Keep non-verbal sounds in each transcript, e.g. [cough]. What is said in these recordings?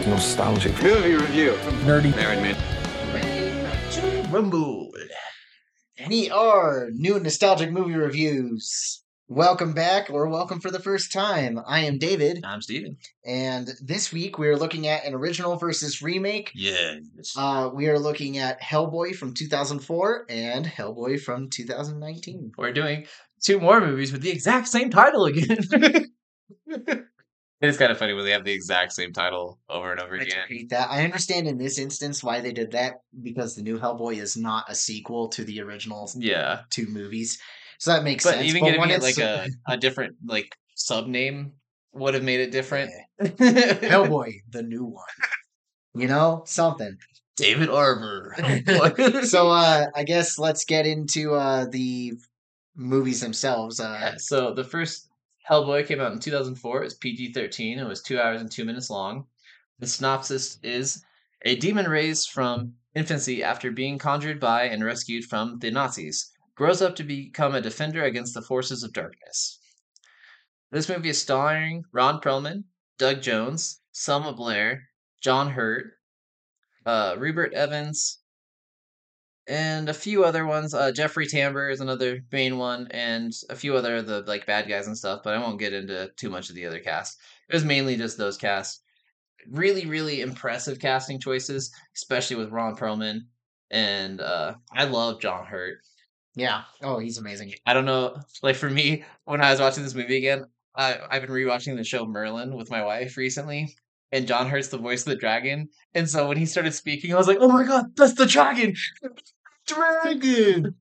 like Nostalgic. movie review. From Nerdy. Married man. Rumble. We are new nostalgic movie reviews. Welcome back, or welcome for the first time. I am David, I'm Steven. and this week we are looking at an original versus remake. Yeah. Uh, we are looking at Hellboy from 2004 and Hellboy from 2019. We're doing two more movies with the exact same title again. [laughs] [laughs] it's kind of funny when they have the exact same title over and over I again. hate that. I understand in this instance why they did that because the new Hellboy is not a sequel to the original Yeah. two movies, so that makes But sense. even but giving when it like a, a different like sub name would have made it different. [laughs] Hellboy, the new one, you know, something. David Harbour. [laughs] so uh I guess let's get into uh the movies themselves. Uh Yeah, so the first Hellboy came out in 2004. It's PG 13. It was two hours and two minutes long. The synopsis is a demon raised from infancy after being conjured by and rescued from the Nazis grows up to become a defender against the forces of darkness. This movie is starring Ron Perlman, Doug Jones, Selma Blair, John Hurt, uh, Rupert Evans, and a few other ones. Uh, Jeffrey Tambor is another main one, and a few other of the like bad guys and stuff. But I won't get into too much of the other cast. It was mainly just those casts. Really, really impressive casting choices, especially with Ron Perlman, and uh, I love John Hurt. yeah. Oh, he's amazing. I don't know, like for me, when I was watching this movie again, I, I've been rewatching the show Merlin with my wife recently, and John Hurt's the voice of the dragon. And so when he started speaking, I was like, "Oh my god, that's the dragon! Dragon!"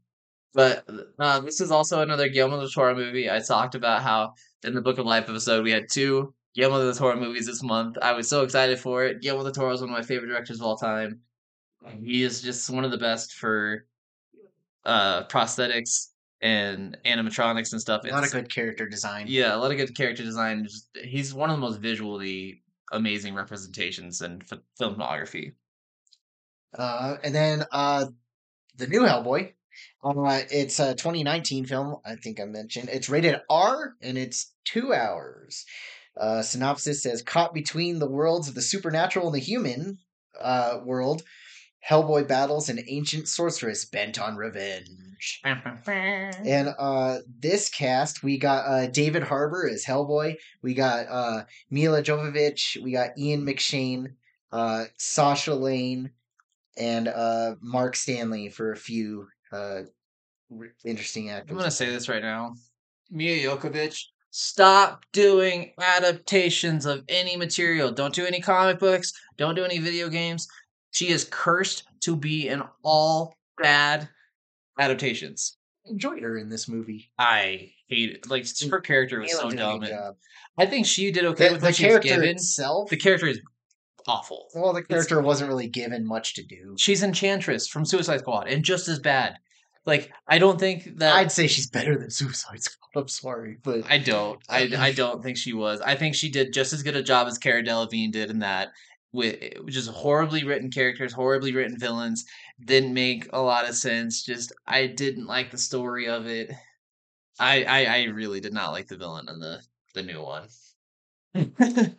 But uh, this is also another Guillermo del Toro movie. I talked about how in the Book of Life episode we had two Guillermo del Toro movies this month. I was so excited for it. Guillermo del Toro is one of my favorite directors of all time. He is just one of the best for uh, prosthetics and animatronics and stuff. A lot of good character design. yeah, a lot of good character design. Just, he's one of the most visually amazing representations in f- filmography. Uh, and then uh, the new Hellboy. Uh, it's a 2019 film. I think I mentioned it's rated R and it's two hours. Uh, synopsis says: Caught between the worlds of the supernatural and the human uh, world, Hellboy battles an ancient sorceress bent on revenge. And uh, this cast, we got uh, David Harbour as Hellboy. We got uh, Milla Jovovich. We got Ian McShane, uh, Sasha Lane, and uh, Mark Stanley for a few uh, interesting actors. I'm gonna say this right now, Mia Jokovic. Stop doing adaptations of any material. Don't do any comic books. Don't do any video games. She is cursed to be in all bad adaptations. enjoyed her in this movie. I hate it. Like her character was so dumb. good and job. I think she did okay The, with the what she was character given. itself, The character is awful. well, the character wasn't really given much to do. She's Enchantress from Suicide Squad and just as bad. Like I don't think that I'd say she's better than Suicide Squad. I'm sorry, but I don't. I, I don't think she was. I think she did just as good a job as Cara Delevingne did in that. With just horribly written characters, horribly written villains, didn't make a lot of sense. Just I didn't like the story of it. I I, I really did not like the villain in the the new one. [laughs]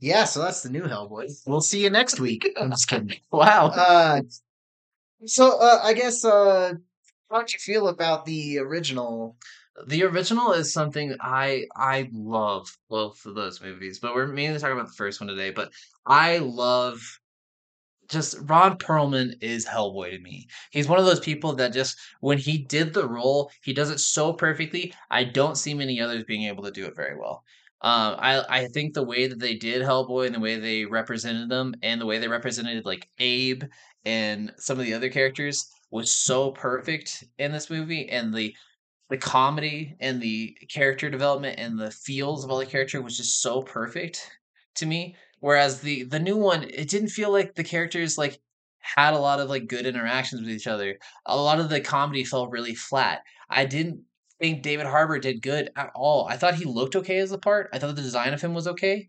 yeah. So that's the new Hellboy. We'll see you next week. [laughs] I'm just kidding. wow. Uh, so uh, I guess uh, how'd you feel about the original? The original is something I I love both of those movies, but we're mainly talking about the first one today. But I love just Ron Perlman is Hellboy to me. He's one of those people that just when he did the role, he does it so perfectly. I don't see many others being able to do it very well. Um, I I think the way that they did Hellboy and the way they represented them and the way they represented like Abe and some of the other characters was so perfect in this movie, and the the comedy and the character development and the feels of all the character was just so perfect to me. Whereas the the new one, it didn't feel like the characters like had a lot of like good interactions with each other. A lot of the comedy felt really flat. I didn't think David Harbour did good at all. I thought he looked okay as a part. I thought the design of him was okay.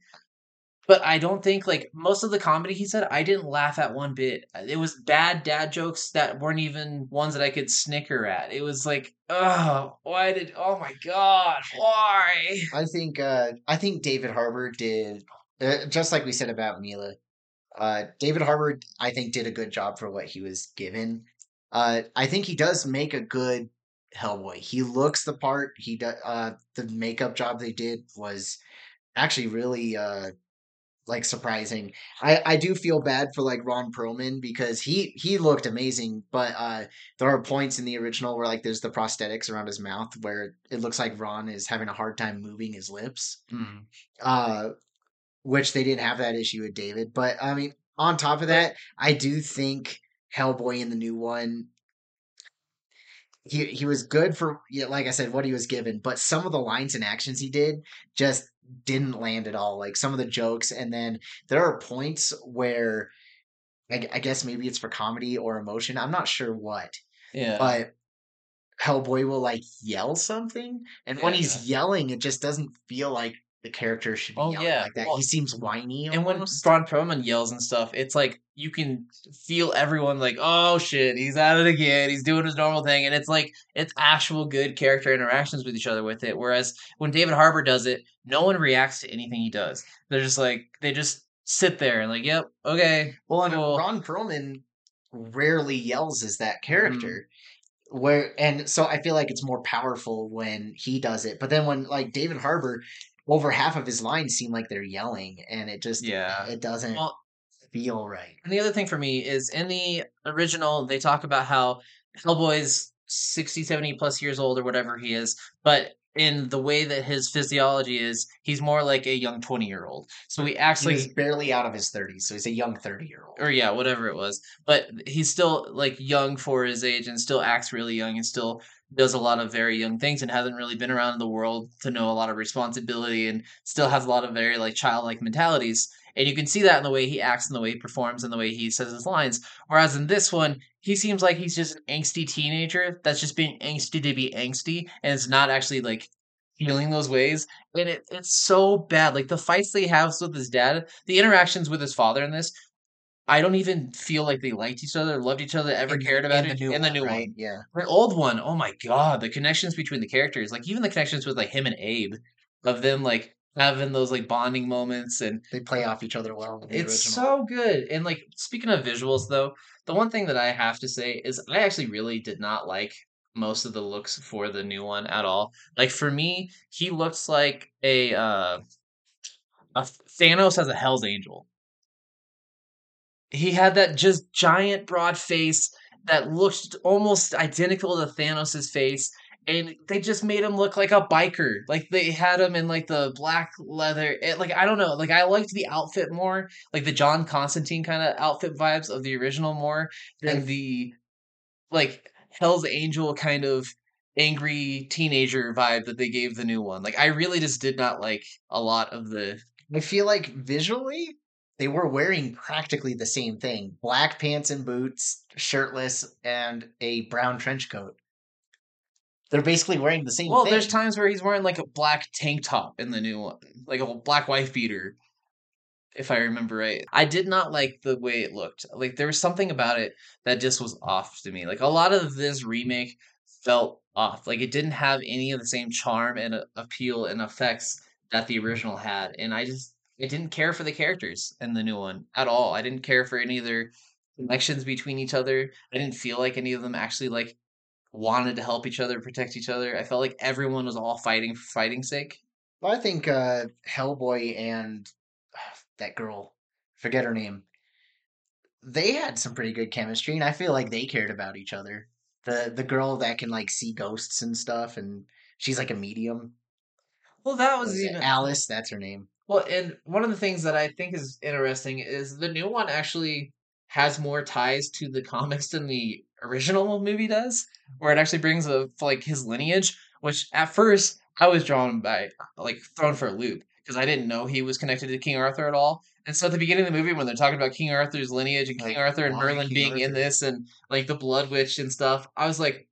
But I don't think like most of the comedy he said, I didn't laugh at one bit. It was bad dad jokes that weren't even ones that I could snicker at. It was like, oh, why did? Oh my god, why? I think uh, I think David Harbour did uh, just like we said about Milla. Uh, David Harbour, I think, did a good job for what he was given. Uh, I think he does make a good Hellboy. He looks the part. He does. Uh, the makeup job they did was actually really uh, like surprising. I I do feel bad for like Ron Perlman because he he looked amazing, but uh there are points in the original where like there's the prosthetics around his mouth where it looks like Ron is having a hard time moving his lips. Mm. Uh which they didn't have that issue with David, but I mean on top of that, I do think Hellboy in the new one he he was good for like I said, what he was given, but some of the lines and actions he did just didn't land at all. Like some of the jokes, and then there are points where I, I guess maybe it's for comedy or emotion. I'm not sure what, Yeah. but Hellboy will like yell something, and when he's yelling, it just doesn't feel like the character should be Oh, yeah. like that. Well, he seems whiny, and when almost. Ron Perlman yells and stuff, it's like you can feel everyone like, oh shit, he's at it again. He's doing his normal thing, and it's like it's actual good character interactions with each other with it. Whereas when David Harbour does it, no one reacts to anything he does. They're just like they just sit there and like, yep, okay, Well, and Cool. Ron Perlman rarely yells as that Mm-hmm. character. Where and so I feel like it's more powerful when he does it. But then when like David Harbour, over half of his lines seem like they're yelling, and it just Yeah. it doesn't Well, feel right. And the other thing for me is in the original, they talk about how Hellboy's 60, 70 plus years old or whatever he is, but in the way that his physiology is, he's more like a young 20 year old. So he acts He like, barely out of his thirties, so he's a young thirty year old. or yeah, whatever it was, but he's still like young for his age and still acts really young and still does a lot of very young things and hasn't really been around the world to know a lot of responsibility and still has a lot of very like childlike mentalities. And you can see that in the way he acts and the way he performs and the way he says his lines. Whereas in this one, he seems like he's just an angsty teenager that's just being angsty to be angsty and it's not actually like feeling those ways. And it, it's so bad. Like the fights that he has with his dad, the interactions with his father in this, I don't even feel like they liked each other, loved each other, ever In- cared about in it. the new in the one, new right? one. Yeah. The old one, oh my god, the connections between the characters, like even the connections with like him and Abe, of them like having those like bonding moments and They play off each other well it's original. so good. And like speaking of visuals though, the one thing that I have to say is I actually really did not like most of the looks for the new one at all. Like for me, he looks like a uh a Thanos as a Hell's Angel. He had that just giant broad face that looked almost identical to Thanos's face and they just made him look like a biker. Like they had him in like the black leather. It, like I don't know. Like I liked the outfit more, like the John Constantine kind of outfit vibes of the original more than the like Hell's Angel kind of angry teenager vibe that they gave the new one. Like I really just did not like a lot of the I feel like visually they were wearing practically the same thing: black pants and boots, shirtless, and a brown trench coat. They're basically wearing the same Well, thing. there's times where he's wearing like a black tank top in the new one, like a black wife beater, if I remember right. I did not like the way it looked. Like there was something about it that just was off to me. Like a lot of this remake felt off. Like it didn't have any of the same charm and uh, appeal and effects that the original had, and I just I didn't care for the characters in the new one at all. I didn't care for any of their connections between each other. I didn't feel like any of them actually like wanted to help each other, protect each other. I felt like everyone was all fighting for fighting's sake. Well, I think uh, Hellboy and [sighs] that girl, forget her name, they had some pretty good chemistry, and I feel like they cared about each other. The the girl that can like see ghosts and stuff, and she's like a medium. Well, that Was was even Alice? That's her name. Well, and one of the things that I think is interesting is the new one actually has more ties to the [laughs] comics than the original movie does, where it actually brings up like his lineage. Which at first I was drawn by, like thrown for a loop because I didn't know he was connected to King Arthur at all. And so at the beginning of the movie, when they're talking about King Arthur's lineage and King Arthur and Merlin King being in this and like the Blood Witch and stuff, I was like,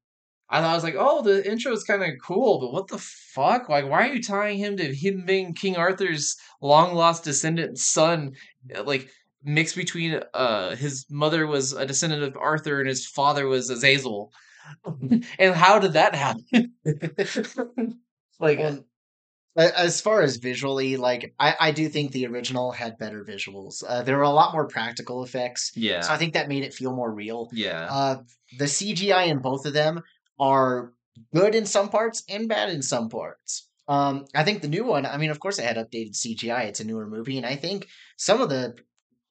I thought I was like, oh, the intro is kind of cool, but what the fuck? Like, why are you tying him to him being King Arthur's long lost descendant son? uh, Like mixed between uh his mother was a descendant of Arthur and his father was Azazel. [laughs] and how did that happen? [laughs] like, As far as visually, like I, I do think the original had better visuals. Uh, there were a lot more practical effects, Yeah. so I think that made it feel more real. Yeah. Uh, the CGI in both of them are good in some parts and bad in some parts. Um, I think the new one, I mean, of course, it had updated CGI. It's a newer movie, and I think some of the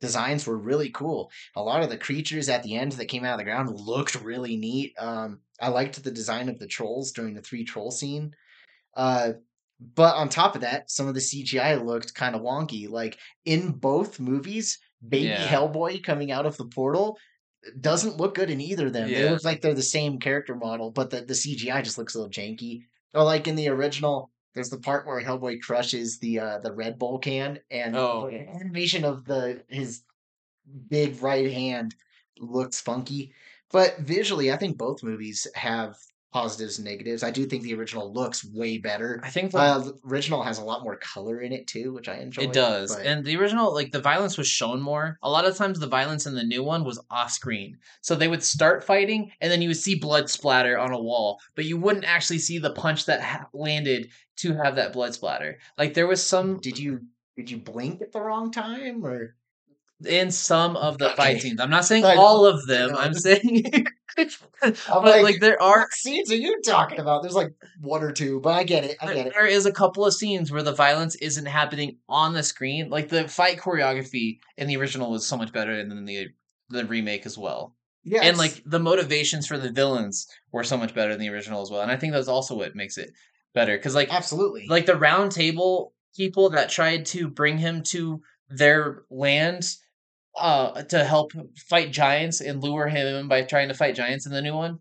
designs were really cool. A lot of the creatures at the end that came out of the ground looked really neat. Um, I liked the design of the trolls during the three troll scene. Uh, but on top of that, some of the CGI looked kind of wonky. Like in both movies, baby Yeah. Hellboy coming out of the portal doesn't look good in either of them. They Yeah. look like they're the same character model, but the, the CGI just looks a little janky. Or like in the original, there's the part where Hellboy crushes the uh, the Red Bull can, and Oh. the animation of the his big right hand looks funky. But visually, I think both movies have positives and negatives. I do think the original looks way better. I think the, Uh, the original has a lot more color in it too, which I enjoy. it does. but- And the original, like the violence was shown more. A lot of times, the violence in the new one was off screen. So they would start fighting, and then you would see blood splatter on a wall, but you wouldn't actually see the punch that ha- landed to have that blood splatter. Like there was some did you did you blink at the wrong time or in some of the fight scenes. I'm not saying I all of them. I'm saying, [laughs] [laughs] but like, like there are scenes are you talking about? There's like one or two, but I get it. I get it. there is a couple of scenes where the violence isn't happening on the screen. Like the fight choreography in the original was so much better than the the remake as well. Yeah, And like the motivations for the villains were so much better than the original as well. And I think that's also what makes it better cuz like absolutely. like the round table people that tried to bring him to their land uh to help fight giants and lure him by trying to fight giants in the new one.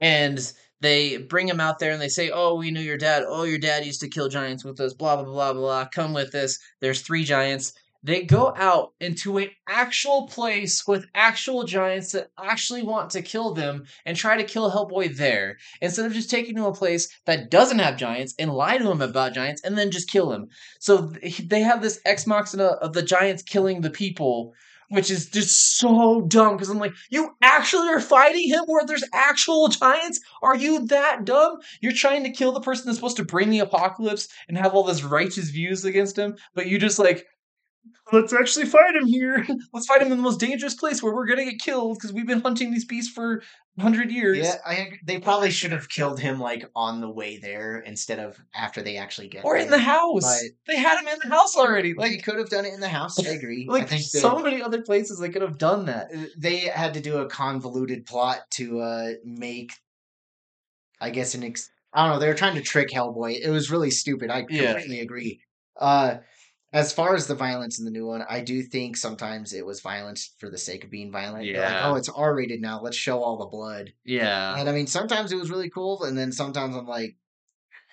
And they bring him out there and they say oh we knew your dad. Oh your dad used to kill giants with us. Blah blah blah blah. Come with us. There's three giants they go out into an actual place with actual giants that actually want to kill them and try to kill Hellboy there instead of just taking him to a place that doesn't have giants and lie to him about giants and then just kill him. So they have this ex machina of the giants killing the people, which is just so dumb because I'm like, you actually are fighting him where there's actual giants? Are you that dumb? You're trying to kill the person that's supposed to bring the apocalypse and have all this righteous views against him, but you just like, let's actually fight him here. [laughs] Let's fight him in the most dangerous place where we're gonna get killed because we've been hunting these beasts for hundred years. yeah, I they probably should have killed him like on the way there instead of after they actually get Or there. in the house. But- they had him in the house already. Like, you could have done it in the house. I agree. [laughs] I like think so many other places they could have done that. they had to do a convoluted plot to uh make, I guess, an ex- I don't know. They were trying to trick Hellboy. It was really stupid. I Yeah. completely agree. Uh, as far as the violence in the new one, I do think sometimes it was violence for the sake of being violent. They're like, Yeah. oh, it's R rated now. Let's show all the blood. Yeah. And I mean, sometimes it was really cool, and then sometimes I'm like,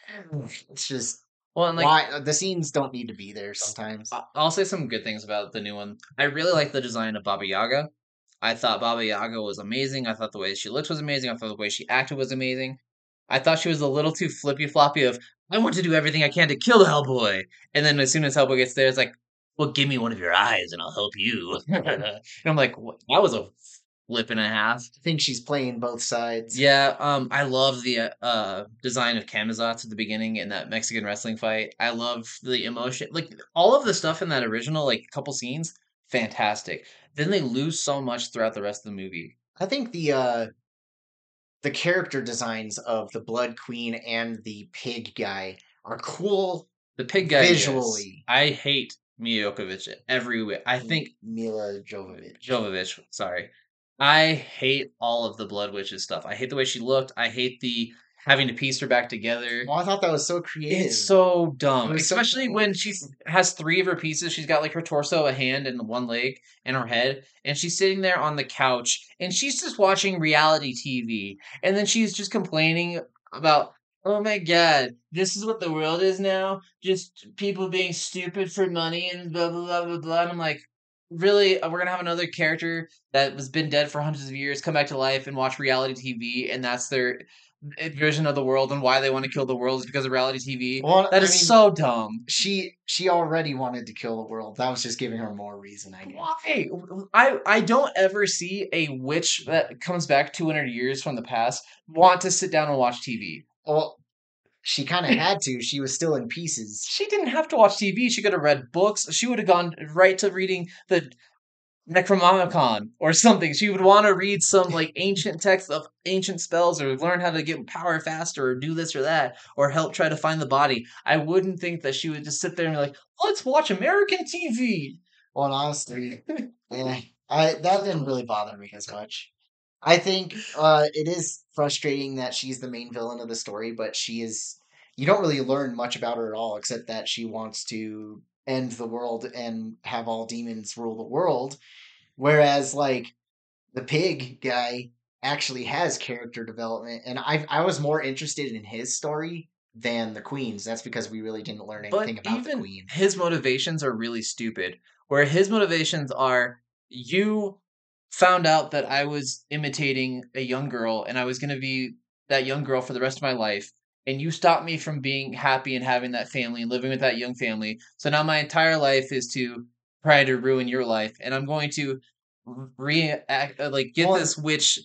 eh, it's just Well, and like why uh, the scenes don't need to be there. Sometimes I'll say some good things about the new one. I really like the design of Baba Yaga. I thought Baba Yaga was amazing. I thought the way she looked was amazing. I thought the way she acted was amazing. I thought she was a little too flippy floppy of I want to do everything I can to kill the Hellboy. And then as soon as Hellboy gets there, it's like, well, give me one of your eyes and I'll help you. [laughs] and I'm like, what? that was a flip and a half. I think she's playing both sides. Yeah, um, I love the uh, uh design of Camazotz at the beginning in that Mexican wrestling fight. I love the emotion, like all of the stuff in that original, like couple scenes, fantastic. Then they lose so much throughout the rest of the movie. I think the uh the character designs of the Blood Queen and the pig guy are cool. The pig guy, is- Visually. I hate Mijokovic every way. I think Milla Jovovich. Jovovich, sorry. I hate all of the Blood Witches stuff. I hate the way she looked. I hate the having to piece her back together. Well, I thought that was so creative. It's so dumb, It was so especially when she has three of her pieces. She's got like her torso, a hand, and one leg, and her head, and she's sitting there on the couch, and she's just watching reality TV, and then she's just complaining about, oh my god, this is what the world is now, just people being stupid for money and blah blah blah blah blah. And I'm like, really, Uh, we're gonna have another character that has been dead for hundreds of years come back to life and watch reality TV, and that's their vision of the world and why they want to kill the world is because of reality TV. Well, That I is mean, so dumb. She she already wanted to kill the world. That was just giving her more reason, I guess. Why? I I don't ever see a witch that comes back 200 years from the past want to sit down and watch TV. Well, she kind of [laughs] had to. She was still in pieces. She didn't have to watch TV. She could have read books. She would have gone right to reading the Necronomicon or something. She would want to read some like ancient text of ancient spells or learn how to get power faster or do this or that or help try to find the body. I wouldn't think that she would just sit there and be like, let's watch American TV. Well, honestly, [laughs] I that didn't really bother me as much. I think uh, it is frustrating that she's the main villain of the story, but she is. You don't really learn much about her at all, except that she wants to end the world and have all demons rule the world. Whereas, like the pig guy actually has character development, and I I was more interested in his story than the queen's. That's because we really didn't learn But anything about the queen. his motivations are really stupid. Where his motivations are, you found out that I was imitating a young girl and I was going to be that young girl for the rest of my life. And you stopped me from being happy and having that family and living with that young family. So now my entire life is to try to ruin your life. And I'm going to react, uh, like, get Well, this witch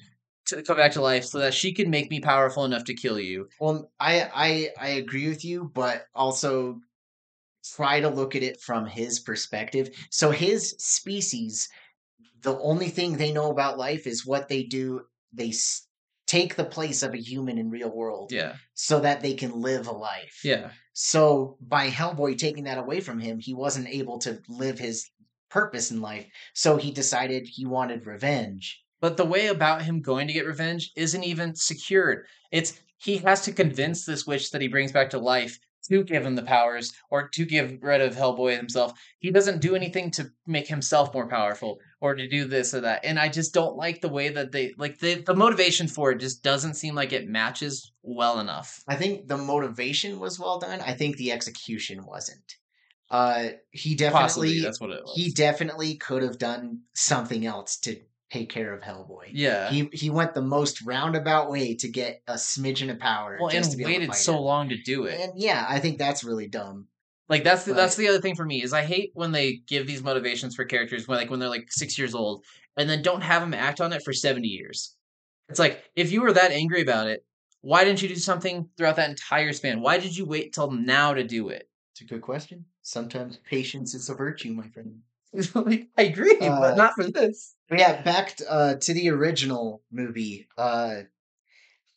to come back to life so that she can make me powerful enough to kill you. Well, I I I agree with you, but also try to look at it from his perspective. So his species, the only thing they know about life is what they do. They take the place of a human in real world, Yeah. so that they can live a life. Yeah. So by Hellboy taking that away from him, he wasn't able to live his purpose in life. So he decided he wanted revenge. But the way about him going to get revenge isn't even secured. It's he has to convince this witch that he brings back to life to give him the powers or to give rid of Hellboy himself. He doesn't do anything to make himself more powerful or to do this or that. And I just don't like the way that they like the the motivation for it just doesn't seem like it matches well enough. I think the motivation was well done. I think the execution wasn't. Uh, he definitely Possibly that's what it was. he definitely could have done something else to take care of Hellboy. yeah. He he went the most roundabout way to get a smidgen of power. well, and to be able to waited so him. long to do it. And yeah, I think that's really dumb. Like that's the, that's the other thing for me is I hate when they give these motivations for characters when like when they're like six years old and then don't have them act on it for seventy years. It's like if you were that angry about it, why didn't you do something throughout that entire span? Why did you wait till now to do it? It's a good question. Sometimes patience is a virtue, my friend. [laughs] I agree, Uh, but not for this. Yeah, back t- uh, to the original movie. Uh,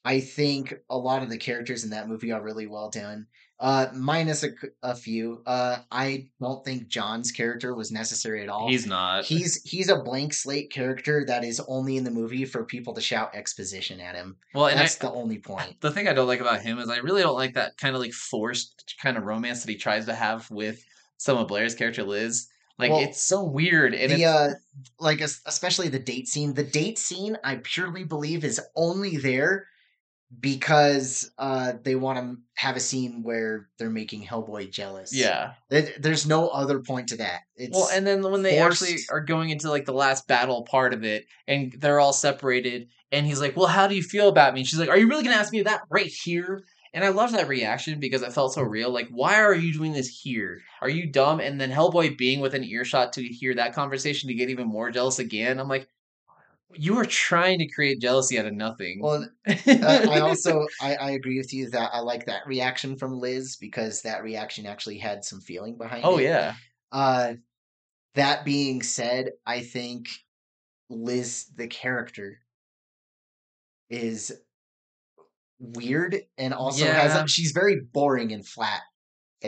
I think a lot of the characters in that movie are really well done. Uh, minus a, a few. Uh, I don't think John's character was necessary at all. He's not. he's he's a blank slate character that is only in the movie for people to shout exposition at him. well, and I, That's the only point. the thing I don't like about him is I really don't like that kind of like forced kind of romance that he tries to have with Selma Blair's character Liz. Like Well, it's so weird and the it's, uh like especially the date scene the date scene i purely believe is only there because uh they want to have a scene where they're making hellboy jealous yeah. There's no other point to that it's Well, and then when they actually are going into like the last battle part of it, and they're all separated, and he's like, "Well, how do you feel about me?" And she's like, "Are you really gonna ask me that right here?" And I love that reaction because it felt so real. Like, why are you doing this here? Are you dumb? And then Hellboy being within earshot to hear that conversation to get even more jealous again. I'm like, you are trying to create jealousy out of nothing. well uh, i also I, I agree with you that i like that reaction from liz because that reaction actually had some feeling behind oh it Oh yeah, Uh, that being said, I think Liz, the character, is weird and also has Yeah. a, she's very boring and flat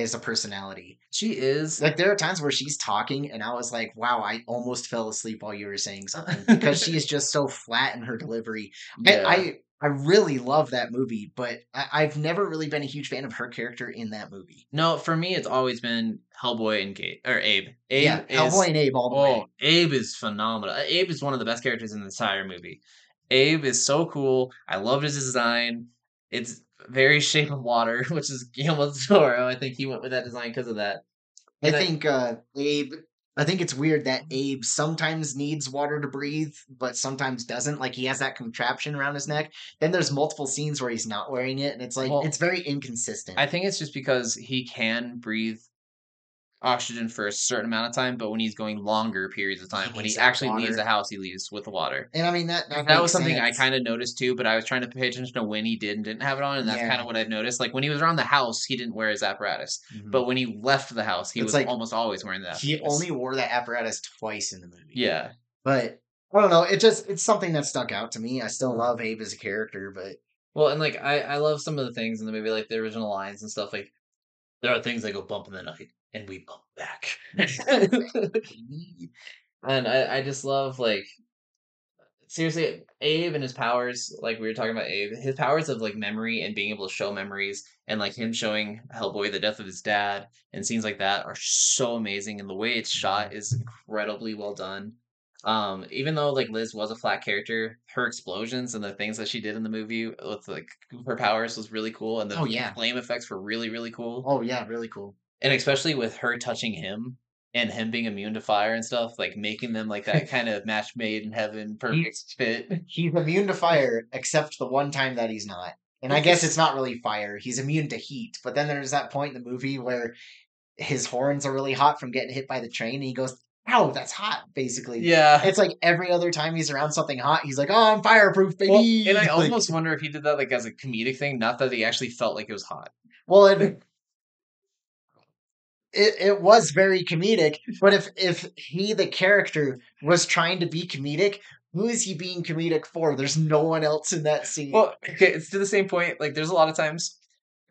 as a personality. she is. Like there are times where she's talking and I was like, "Wow, I almost fell asleep while you were saying something," [laughs] because she is just so flat in her delivery. Yeah. I, I I really love that movie, but I, I've never really been a huge fan of her character in that movie. no, for me, it's always been Hellboy and Gabe or Abe. Abe yeah, is, Hellboy and Abe all the Oh, way. Abe is phenomenal. Abe is one of the best characters in the entire movie. Abe is so cool. I loved his design. It's very Shape of Water, [laughs] which is Guillermo [laughs] Toro. I think he went with that design because of that. And I- think uh, Abe. I think it's weird that Abe sometimes needs water to breathe, but sometimes doesn't. Like he has that contraption around his neck. Then there's multiple scenes where he's not wearing it, and it's like Well, it's very inconsistent. I think it's just because he can breathe oxygen for a certain amount of time, but when he's going longer periods of time, He when he actually leaves the house, he leaves with the water. And I mean that that, That was something I kind of noticed too, but I was trying to pay attention to when he did and didn't have it on, and that's Yeah. kind of what I've noticed. Like when he was around the house, he didn't wear his apparatus, Mhm. but when he left the house, he It's was like almost always wearing that. he only wore that apparatus twice in the movie. yeah, But I don't know. It just it's something that stuck out to me. I still love Abe as a character, but Well, and like I, I love some of the things in the movie, like the original lines and stuff. Like there are things that go bump in the night, and we bump back. [laughs] and I, I just love like seriously Abe and his powers. Like we were talking about Abe, his powers of like memory and being able to show memories, and like him showing Hellboy the death of his dad and scenes like that are so amazing. And the way it's shot is incredibly well done. Um, even though like Liz was a flat character, her explosions and the things that she did in the movie with like her powers was really cool, and the Oh, yeah. flame effects were really really cool. oh yeah, really cool. And especially with her touching him and him being immune to fire and stuff, like making them like that kind of match made in heaven [laughs] perfect fit. He's immune to fire, except the one time that he's not. And I guess it's not really fire. He's immune to heat. But then there's that point in the movie where his horns are really hot from getting hit by the train, and he goes, "Ow, that's hot!" Basically, Yeah. It's like every other time he's around something hot, he's like, "Oh, I'm fireproof, baby." Well, and I [laughs] almost wonder if he did that like as a comedic thing, not that he actually felt like it was hot. Well, it, it it was very comedic, [laughs] but if if he the character was trying to be comedic, who is he being comedic for? There's no one else in that scene. Well, okay, it's to the same point. Like, there's a lot of times,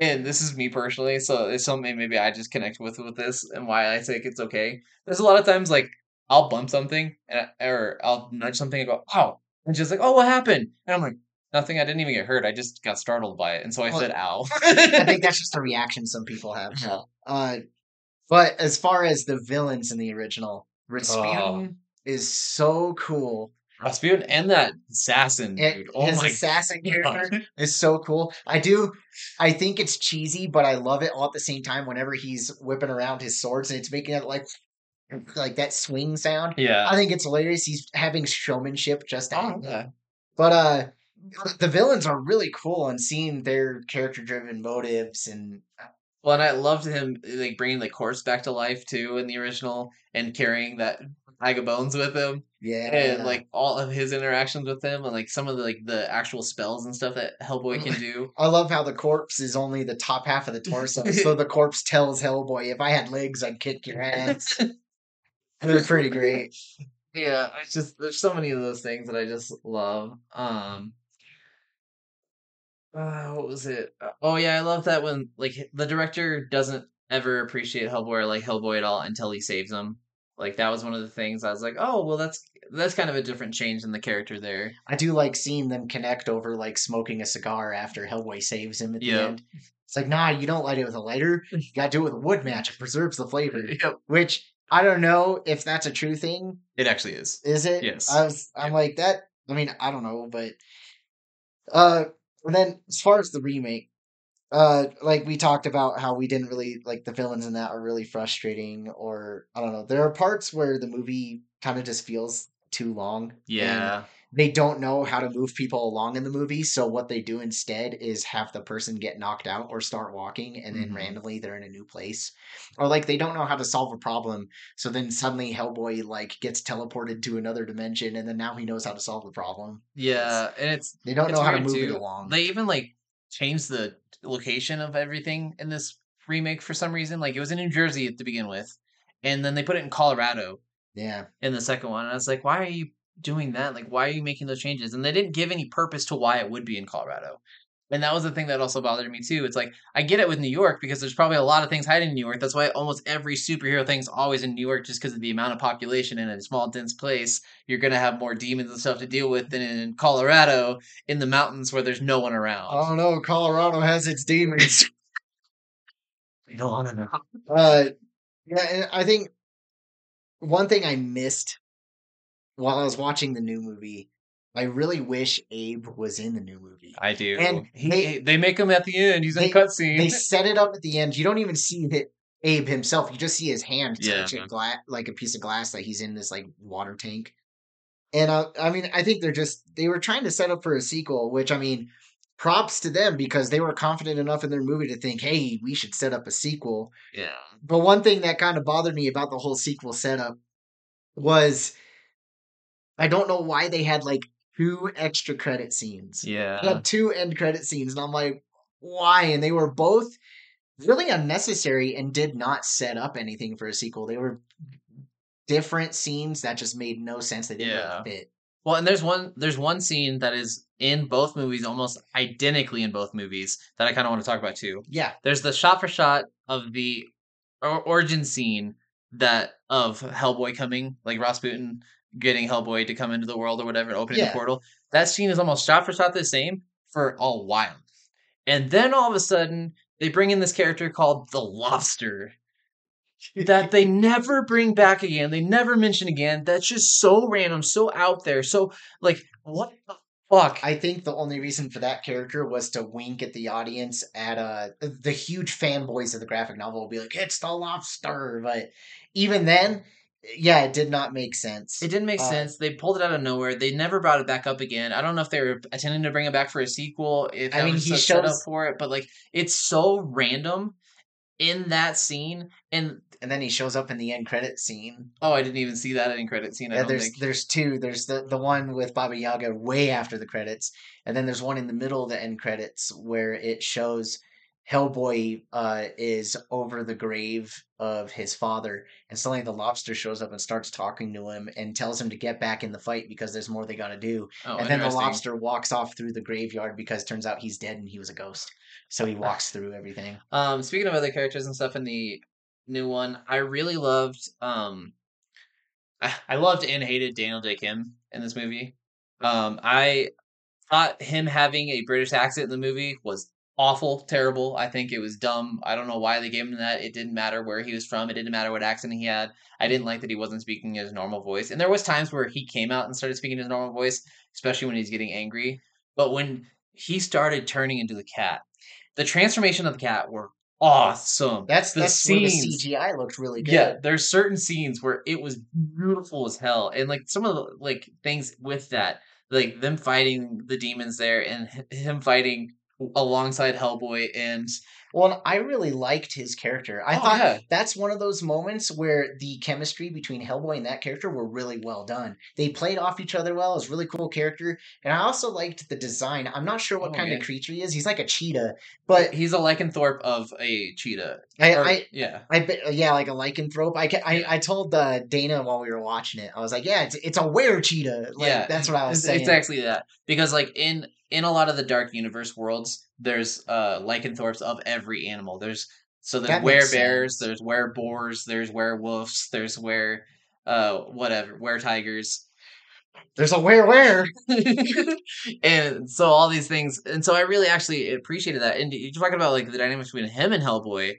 and this is me personally, so it's something maybe I just connect with with this, and why I think it's okay. There's a lot of times like I'll bump something, and I- or I'll nudge something and go, "Ow!" and she's like, "Oh, what happened?" And I'm like, "Nothing. I didn't even get hurt. I just got startled by it, and so I Well, said, ow." I think that's [laughs] just a reaction some people have. Yeah. Uh, but as far as the villains in the original, Rasputin Oh. is so cool. Rasputin and that assassin It- dude. Oh his my assassin character is so cool. I do. I think it's cheesy, but I love it all at the same time. Whenever he's whipping around his swords and it's making it like like that swing sound. Yeah. I think it's hilarious. He's having showmanship just to Oh, yeah. But uh the villains are really cool and seeing their character driven motives and Well, and I loved him like bringing the corpse back to life too in the original and carrying that bag of bones with him yeah, and like all of his interactions with him and like some of the like the actual spells and stuff that Hellboy can do. [laughs] I love how the corpse is only the top half of the torso, so the corpse tells Hellboy, "If I had legs, I'd kick your ass." [laughs] They're pretty great. yeah, it's just there's so many of those things that I just love. Um uh, what was it? Uh, Oh yeah, I love that when like the director doesn't ever appreciate Hellboy or like Hellboy at all until he saves him. Like that was one of the things I was like, oh well, that's that's kind of a different change in the character there. I do like seeing them connect over like smoking a cigar after Hellboy saves him at the end. It's like, nah, you don't light it with a lighter. You gotta do it with a wood match. It preserves the flavor. [laughs] Yep, Which I don't know if that's a true thing. it actually is. Is it? Yes. I was. I'm like that. I mean, I don't know, but uh, and then as far as the remake, uh, like we talked about how we didn't really like the villains in that are really frustrating, or I don't know. There are parts where the movie kind of just feels too long. Yeah, they don't know how to move people along in the movie so what they do instead is have the person get knocked out or start walking and then Mhm. randomly they're in a new place or like they don't know how to solve a problem so then suddenly hellboy like gets teleported to another dimension and then now he knows how to solve the problem yeah, and it's they don't It's know how to move it along they even like changed the location of everything in this remake for some reason. Like it was in New Jersey to begin with, and then they put it in Colorado yeah in the second one. And I was like, why are you doing that? Like, why are you making those changes? And they didn't give any purpose to why it would be in Colorado. And that was the thing that also bothered me too. It's like I get it with New York because there's probably a lot of things hiding in New York. That's why almost every superhero thing's always in New York, just because of the amount of population in a small, dense place. You're gonna have more demons and stuff to deal with than in Colorado in the mountains where there's no one around. oh no colorado has its demons [laughs] I don't want to know. uh yeah and i think one thing i missed while i was watching the new movie i really wish abe was in the new movie I do. And he, they- they make him at the end. He's they- in cutscene. they set it up at the end. You don't even see that Abe himself. You just see his hand Yeah. a glass, like a piece of glass that he's in this like water tank. And uh, I mean, I think they're just they were trying to set up for a sequel, which I mean, props to them because they were confident enough in their movie to think, hey, we should set up a sequel. Yeah. But one thing that kind of bothered me about the whole sequel setup was I don't know why they had like two extra credit scenes. They Yeah. had two end credit scenes, and I'm like, why? And they were both really unnecessary and did not set up anything for a sequel. They were different scenes that just made no sense. They didn't Yeah. fit. Well, and there's one there's one scene that is in both movies, almost identically in both movies, that I kind of want to talk about too. Yeah. There's the shot for shot of the origin scene that of Hellboy coming, like Rasputin getting Hellboy to come into the world or whatever, and opening Yeah. the portal. That scene is almost shot for shot the same for a while, and then all of a sudden they bring in this character called the Lobster that they [laughs] never bring back again. They never mention again. That's just so random, so out there. So like, what the fuck? I think the only reason for that character was to wink at the audience at uh the huge fanboys of the graphic novel will be like, it's the lobster. But even then, yeah, it did not make sense. it didn't make Uh, sense. They pulled it out of nowhere. They never brought it back up again. I don't know if they were intending to bring it back for a sequel. If I mean, was he just a setup shows- for it, but like, it's so random in that scene. And and then he shows up in the end credit scene. oh, I didn't even see that in credit scene. I Yeah, there's think. there's two. There's the the one with Baba Yaga way after the credits, and then there's one in the middle of the end credits where it shows Hellboy uh, is over the grave of his father, and suddenly the lobster shows up and starts talking to him and tells him to get back in the fight because there's more they got to do. Oh, and then the lobster walks off through the graveyard because turns out he's dead and he was a ghost. So he walks through everything. Um, speaking of other characters and stuff in the new one, I really loved. Um, I, I loved and hated Daniel Dae Kim in this movie. Um, I thought him having a British accent in the movie was awful, terrible. I think it was dumb. I don't know why they gave him that. It didn't matter where he was from. It didn't matter what accent he had. I didn't like that he wasn't speaking his normal voice. And there was times where he came out and started speaking his normal voice, especially when he's getting angry. But when he started turning into the cat, the transformation of the cat were awesome. That's the that's where the. CGI looked really good. Yeah, there's certain scenes where it was beautiful as hell, and like some of the like things with that, like them fighting the demons there, and him fighting alongside Hellboy, and Well, I really liked his character. I Oh, thought yeah. that's one of those moments where the chemistry between Hellboy and that character were really well done. They played off each other well. It was a really cool character. And I also liked the design. I'm not sure what Oh, kind yeah. of creature he is. He's like a cheetah, but he's a lycanthrope of a cheetah. I, Or- I, yeah, I bet, yeah, like a lycanthrope. I, I, I told uh, Dana while we were watching it, I was like, yeah, it's, it's a were cheetah. Like, yeah, that's what I was it's, saying. It's actually that because like in in a lot of the Dark Universe worlds, there's uh lycanthropes of every animal. There's so there's werebears, sense. there's wereboars, there's werewolves, there's were uh whatever were tigers. There's a where where. [laughs] and so all these things and so i really actually appreciated that and you're talking about like the dynamics between him and hellboy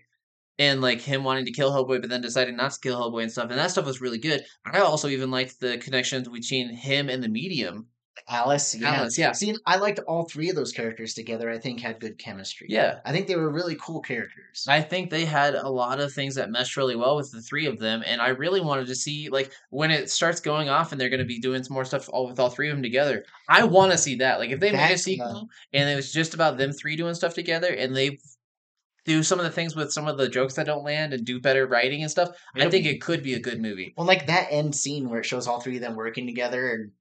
and like him wanting to kill hellboy but then deciding not to kill hellboy and stuff and that stuff was really good i also even liked the connections between him and the medium Alice, yeah. alice yeah See, I liked all three of those characters together. I think had good chemistry. yeah I think they were really cool characters. I think they had a lot of things that meshed really well with the three of them, and I really wanted to see like when it starts going off and they're going to be doing some more stuff all with all three of them together. I want to see that. Like if they made a That's, sequel and it was just about them three doing stuff together, and they do some of the things with some of the jokes that don't land and do better writing and stuff, I think it could be a good movie. Well, like that end scene where it shows all three of them working together, and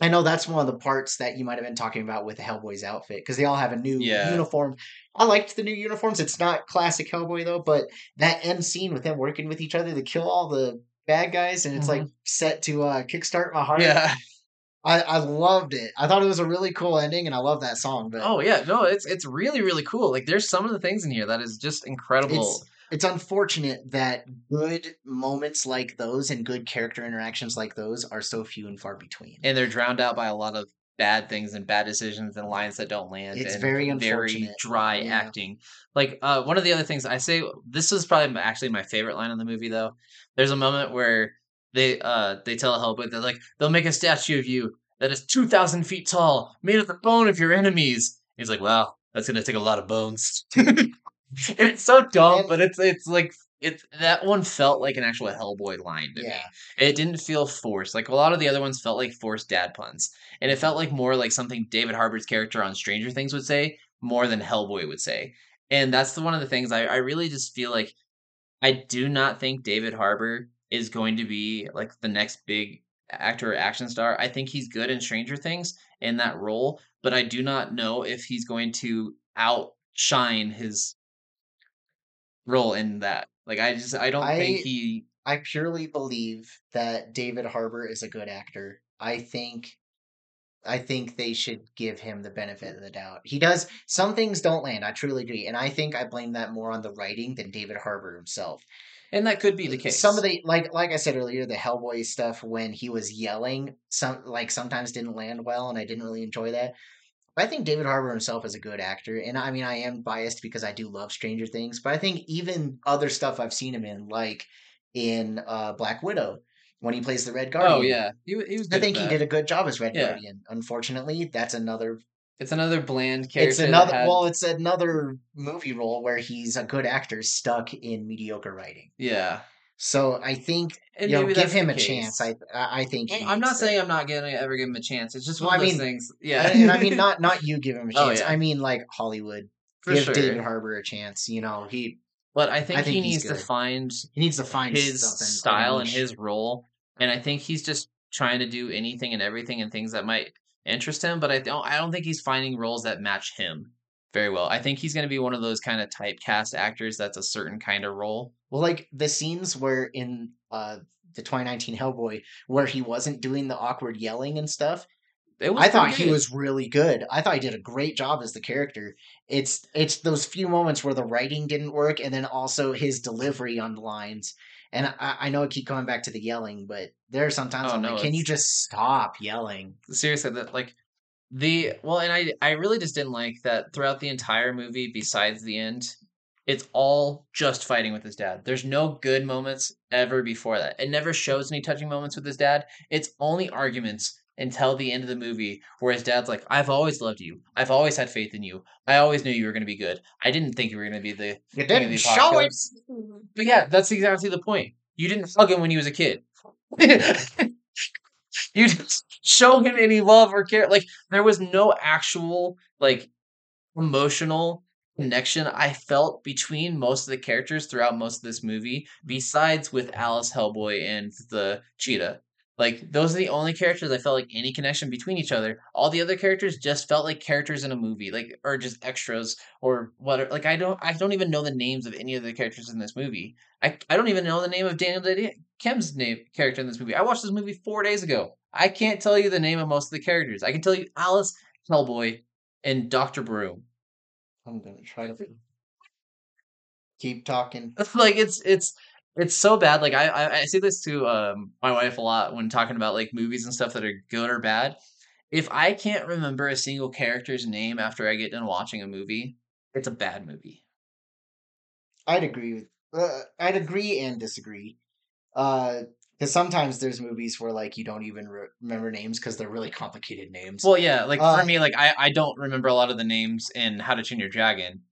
I know that's one of the parts that you might have been talking about with the Hellboy's outfit because they all have a new Yeah. uniform. I liked the new uniforms. It's not classic Hellboy though, but that end scene with them working with each other to kill all the bad guys, and it's like set to uh, kickstart my heart. Yeah. I, I loved it. I thought it was a really cool ending, and I love that song. But Oh yeah. No, it's it's really really cool. Like there's some of the things in here that is just incredible. it's it's unfortunate that good moments like those and good character interactions like those are so few and far between. and they're drowned out by a lot of bad things and bad decisions and lines that don't land. It's very very dry Yeah. acting. Like uh, one of the other things I say, this is probably actually my favorite line in the movie. Though there's a moment where they uh they tell Hellboy they're like they'll make a statue of you that is two thousand feet tall, made of the bone of your enemies. He's like, wow, that's gonna take a lot of bones. [laughs] it's so dumb, And- but it's it's like it that one felt like an actual Hellboy line to me. It didn't feel forced. Like a lot of the other ones felt like forced dad puns. And it felt like more like something David Harbour's character on Stranger Things would say more than Hellboy would say. And that's the one of the things I, I really just feel like I do not think David Harbour is going to be like the next big actor or action star. I think he's good in Stranger Things in that role, but I do not know if he's going to outshine his role in that. Like I just I don't I- think he I purely believe that David Harbour is a good actor. I think I think they should give him the benefit of the doubt. He does some things don't land. I truly agree, and I think I blame that more on the writing than David Harbour himself. and that could be the case. Some of the like like I said earlier, the Hellboy stuff when he was yelling, some like sometimes didn't land well, and I didn't really enjoy that. I think David Harbour himself is a good actor, and I mean I am biased because I do love Stranger Things, but I think even other stuff I've seen him in, like in uh, Black Widow, when he plays the Red Guardian. Oh yeah, he, he was. I think he did a good job as Red Yeah. Guardian. Unfortunately, that's another. It's another bland character. It's another. had- Well, it's another movie role where he's a good actor stuck in mediocre writing. yeah, So I think and you know, give him a case. chance. I I think. I'm not to. saying I'm not gonna ever give him a chance. It's just Well, one of I mean- things. [laughs] Yeah, and, and I mean not not you give him a [laughs] Oh, chance. yeah. I mean like Hollywood for give sure. David Harbour a chance. You know he but I think, I think he needs to find he needs to find his style and his role, and I think he's just trying to do anything and everything and things that might interest him. But I don't. I don't think he's finding roles that match him very well. I think he's going to be one of those kind of typecast actors that's a certain kind of role. Well, like the scenes where in uh the 2019 Hellboy where he wasn't doing the awkward yelling and stuff. I thought pretty he was really good. I thought he did a great job as the character. It's it's those few moments where the writing didn't work, and then also his delivery on the lines. And I, I know I keep coming back to the yelling, but there are sometimes Oh, I'm no, like, can you just stop yelling? seriously that like the well and i i really just didn't like that throughout the entire movie besides the end it's all just fighting with his dad. There's no good moments ever before that. It never shows any touching moments with his dad. It's only arguments until the end of the movie where his dad's like i've always loved you. I've always had faith in you. I always knew you were going to be good. I didn't think you were going to be the You didn't the show it. But yeah that's exactly the point. You didn't hug him when he was a kid [laughs] [laughs] you didn't show him any love or care like there was no actual like emotional connection I felt between most of the characters throughout most of this movie, besides with Alice Hellboy and the cheetah. Like those are the only characters I felt like any connection between each other. All the other characters just felt like characters in a movie, like or just extras or whatever. Like I don't I don't even know the names of any of the characters in this movie. I I don't even know the name of Daniel Dae Kim's name character in this movie. I watched this movie four days ago. I can't tell you the name of most of the characters. I can tell you Alice Hellboy and Doctor Broom. I'm gonna try to keep talking. [laughs] like it's it's it's so bad. Like I I, I say this to um my wife a lot when talking about like movies and stuff that are good or bad. If I can't remember a single character's name after I get done watching a movie, it's a bad movie. I'd agree with. Uh, I'd agree and disagree. Because sometimes there's movies where like you don't even re- remember names because they're really complicated names. Well, yeah, like Uh, for me, like I I don't remember a lot of the names in How to Train Your Dragon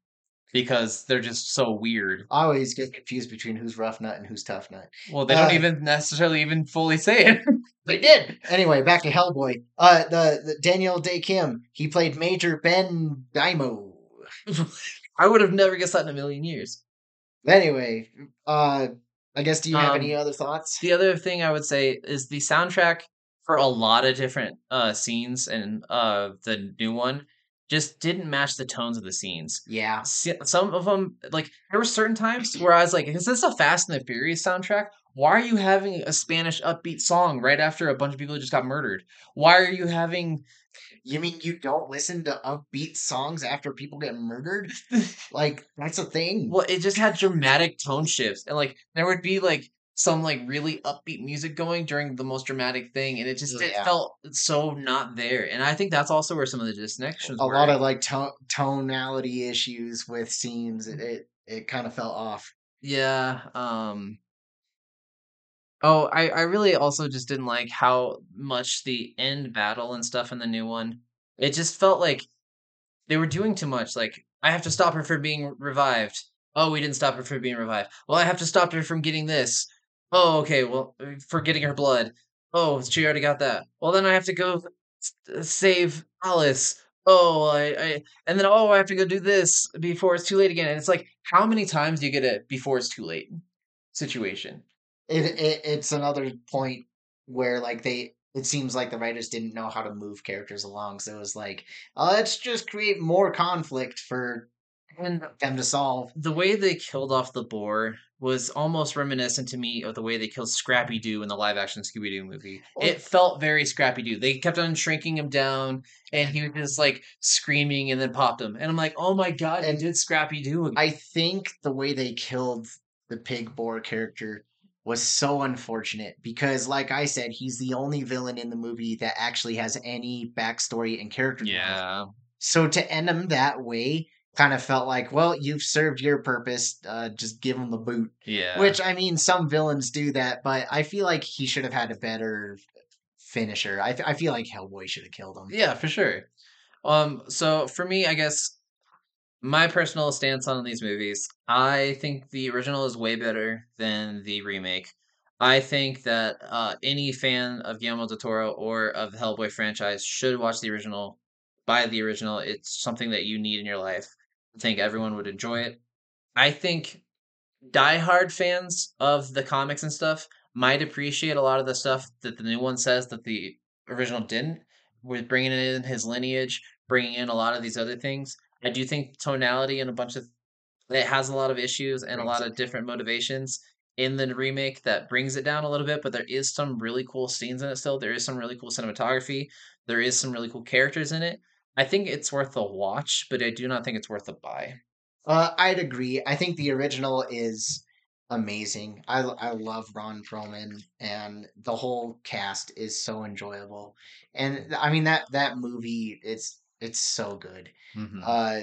because they're just so weird. I always get confused between who's Ruffnut and who's Tuffnut. Well, they don't Uh, even necessarily even fully say it. [laughs] They did. Anyway, back to Hellboy. Uh, the, the Daniel Dae Kim. He played Major Ben Daimio. [laughs] I would have never guessed that in a million years. Anyway, uh, I guess do you have Um, any other thoughts? The other thing I would say is the soundtrack for a lot of different uh scenes and uh the new one just didn't match the tones of the scenes. Yeah. Some of them, like there were certain times where I was like, "Is this a Fast and the Furious soundtrack? Why are you having a Spanish upbeat song right after a bunch of people just got murdered? Why are you having You mean you don't listen to upbeat songs after people get murdered? [laughs] Like that's a thing. Well, it just had dramatic tone shifts, and like there would be like some like really upbeat music going during the most dramatic thing, and it just it felt so not there. And I think that's also where some of the disconnections a were. lot of like to- tonality issues with scenes. It it, it kind of fell off. yeah. Um. Oh, I I really also just didn't like how much the end battle and stuff in the new one. It just felt like they were doing too much. Like I have to stop her from being revived. Oh, we didn't stop her from being revived. Well, I have to stop her from getting this. Oh, okay. Well, uh, for getting her blood. Oh, she already got that. Well, then I have to go uh, save Alice. Oh, I, I, and then oh, I have to go do this before it's too late again. And it's like, how many times do you get a before it's too late situation? It, it it's another point where like they it seems like the writers didn't know how to move characters along, so it was like, oh, let's just create more conflict for And them to solve. the way they killed off the boar was almost reminiscent to me of the way they killed Scrappy Doo in the live action Scooby Doo movie. It felt very Scrappy Doo. They kept on shrinking him down, and he was just like screaming and then popped him. And I'm like, oh my god, And did Scrappy Doo. I think the way they killed the pig boar character was so unfortunate because, like I said, he's the only villain in the movie that actually has any backstory and character. yeah. So to end him that way kind of felt like, well, you've served your purpose. Uh, just give him the boot. Yeah. Which I mean, some villains do that, but I feel like he should have had a better finisher. I, I feel like Hellboy should have killed him. Yeah, for sure. Um, so for me, I guess my personal stance on these movies, I think the original is way better than the remake. I think that uh, any fan of Guillermo del Toro or of the Hellboy franchise should watch the original. Buy the original. It's something that you need in your life. I think everyone would enjoy it. I think diehard fans of the comics and stuff might appreciate a lot of the stuff that the new one says that the original didn't, with bringing in his lineage, bringing in a lot of these other things. I do think tonality and a bunch of it has a lot of issues and a lot of different motivations in the remake that brings it down a little bit, but there is some really cool scenes in it still. There is some really cool cinematography. There is some really cool characters in it. I think it's worth a watch, but I do not think it's worth a buy. Uh, I'd agree. I think the original is amazing. I I love Ron Perlman, and the whole cast is so enjoyable. And I mean that that movie, it's it's so good. Mhm. Uh,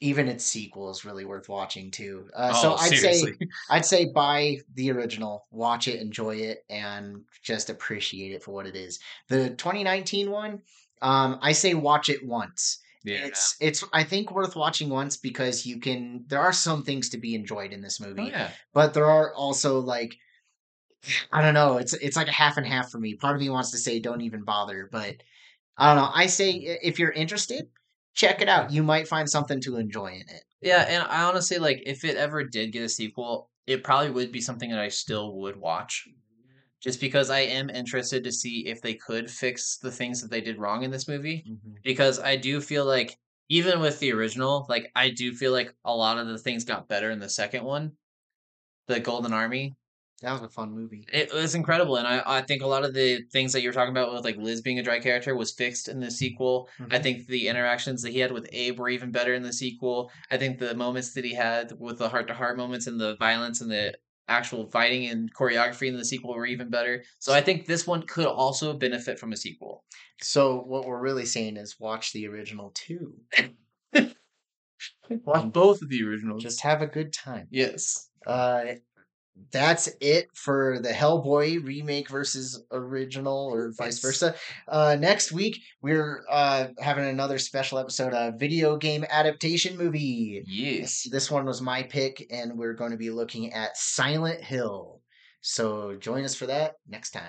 even its sequel is really worth watching too. Uh, so Oh, I'd say. [laughs] I'd say buy the original, watch it, enjoy it, and just appreciate it for what it is. The 2019 one, um, I say watch it once. yeah. It's it's I think worth watching once because you can there are some things to be enjoyed in this Oh, movie, yeah. but there are also like [sighs] I don't know, it's it's like a half and half for me. Part of me wants to say don't even bother, but I don't know. I say if you're interested, check it out. You might find something to enjoy in it. Yeah, and I honestly like if it ever did get a sequel, it probably would be something that I still would watch. Just because I am interested to see if they could fix the things that they did wrong in this movie. Because I do feel like even with the original, like I do feel like a lot of the things got better in the second one. The Golden Army. That was a fun movie. It was incredible. And I, I think a lot of the things that you were talking about with like Liz being a dry character was fixed in the sequel. I Mhm. think the interactions that he had with Abe were even better in the sequel. I think the moments that he had with the heart to heart moments and the violence and the actual fighting and choreography in the sequel were even better. So I think this one could also benefit from a sequel. So what we're really saying is watch the original too. [laughs] Watch both of the originals. Just have a good time. yes. Uh, that's it for the Hellboy remake versus original, or vice versa. Uh, next week we're uh having another special episode of video game adaptation movie. Yes. This one was my pick, and we're going to be looking at Silent Hill. So join us for that next time.